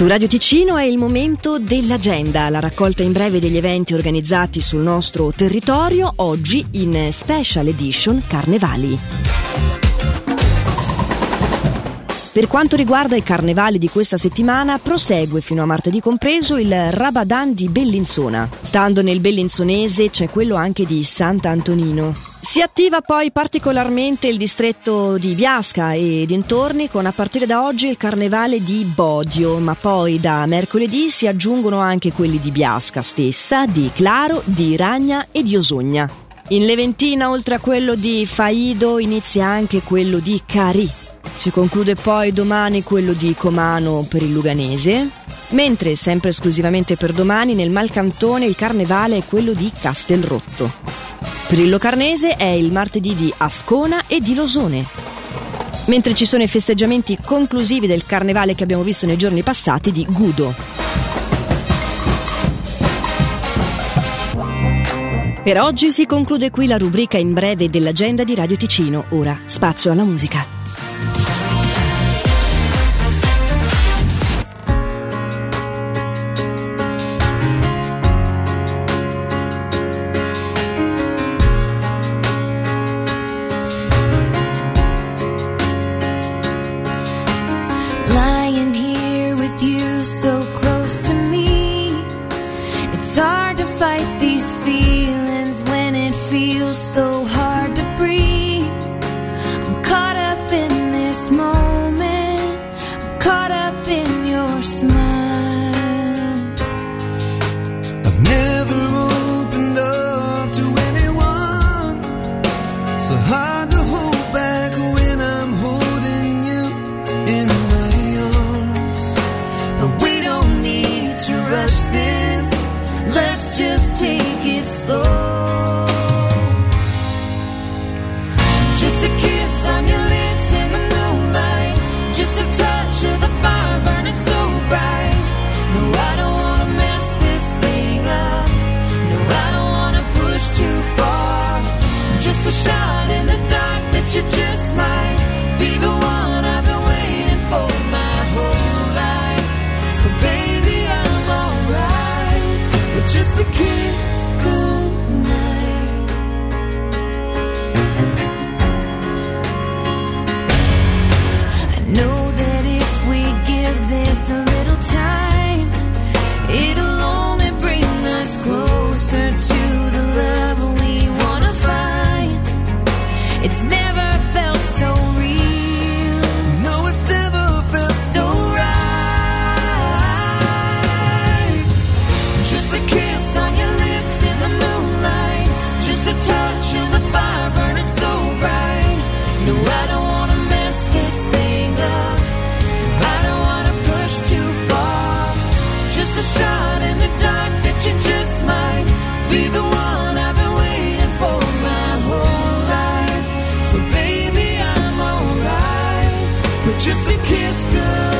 Su Radio Ticino è il momento dell'agenda, la raccolta in breve degli eventi organizzati sul nostro territorio, oggi in Special Edition Carnevali. Per quanto riguarda i carnevali di questa settimana, prosegue fino a martedì compreso il Rabadan di Bellinzona. Stando nel bellinzonese c'è quello anche di Sant'Antonino. Si attiva poi particolarmente il distretto di Biasca e dintorni con a partire da oggi il carnevale di Bodio, ma poi da mercoledì si aggiungono anche quelli di Biasca stessa, di Claro, di Ragna e di Osogna. In Leventina, oltre a quello di Faido, inizia anche quello di Cari. Si conclude poi domani quello di Comano per il Luganese, mentre sempre esclusivamente per domani nel Malcantone il carnevale è quello di Castelrotto. Per il Locarnese è il martedì di Ascona e di Losone. Mentre ci sono i festeggiamenti conclusivi del carnevale che abbiamo visto nei giorni passati di Gudo. Per oggi si conclude qui la rubrica in breve dell'agenda di Radio Ticino. Ora spazio alla musica. just a kiss, good.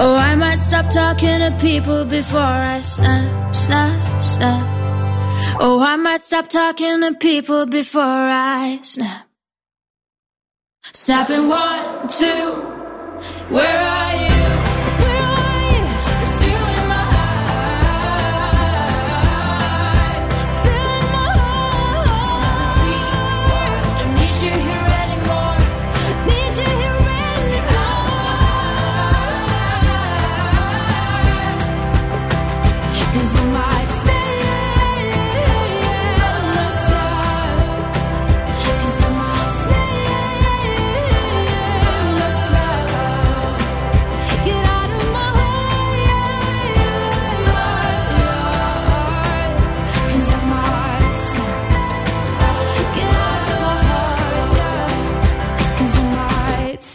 Oh, I might stop talking to people before I snap, snap, snap. Oh, I might stop talking to people before I snap. Snapping one, two, where are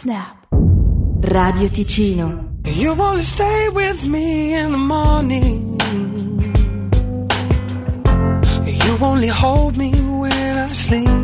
you? Radio Ticino. You wanna stay with me in the morning. You only hold me when I sleep.